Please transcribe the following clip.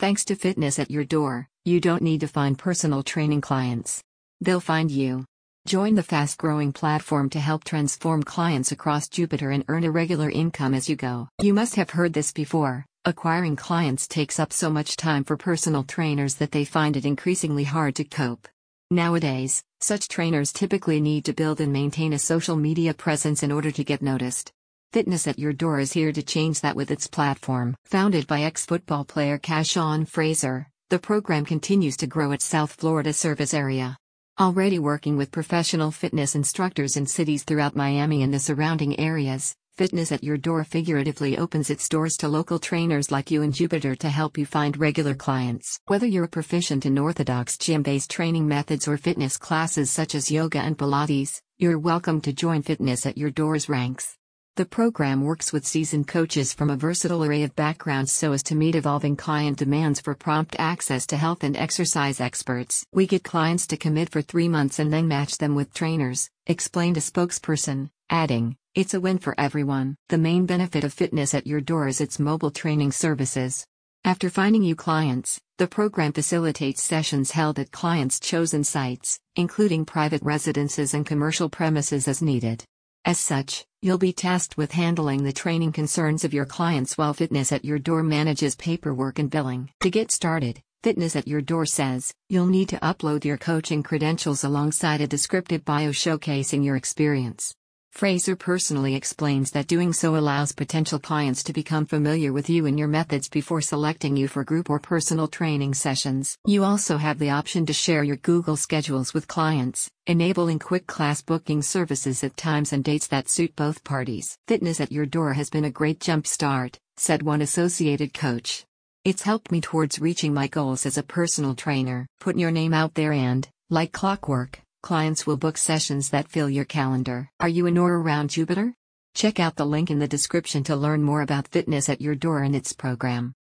Thanks to Fitness at Your Door, you don't need to find personal training clients. They'll find you. Join the fast growing platform to help transform clients across Jupiter and earn a regular income as you go. You must have heard this before acquiring clients takes up so much time for personal trainers that they find it increasingly hard to cope. Nowadays, such trainers typically need to build and maintain a social media presence in order to get noticed. Fitness at Your Door is here to change that with its platform. Founded by ex football player Cashon Fraser, the program continues to grow its South Florida service area. Already working with professional fitness instructors in cities throughout Miami and the surrounding areas, Fitness at Your Door figuratively opens its doors to local trainers like you in Jupiter to help you find regular clients. Whether you're proficient in orthodox gym based training methods or fitness classes such as yoga and Pilates, you're welcome to join Fitness at Your Door's ranks. The program works with seasoned coaches from a versatile array of backgrounds so as to meet evolving client demands for prompt access to health and exercise experts. We get clients to commit for three months and then match them with trainers, explained a spokesperson, adding, It's a win for everyone. The main benefit of Fitness at Your Door is its mobile training services. After finding you clients, the program facilitates sessions held at clients' chosen sites, including private residences and commercial premises as needed. As such, you'll be tasked with handling the training concerns of your clients while Fitness at Your Door manages paperwork and billing. To get started, Fitness at Your Door says you'll need to upload your coaching credentials alongside a descriptive bio showcasing your experience. Fraser personally explains that doing so allows potential clients to become familiar with you and your methods before selecting you for group or personal training sessions. You also have the option to share your Google schedules with clients, enabling quick class booking services at times and dates that suit both parties. Fitness at Your Door has been a great jump start, said one associated coach. It's helped me towards reaching my goals as a personal trainer. Put your name out there and, like clockwork, clients will book sessions that fill your calendar. Are you in or around Jupiter? Check out the link in the description to learn more about Fitness at Your Door and its program.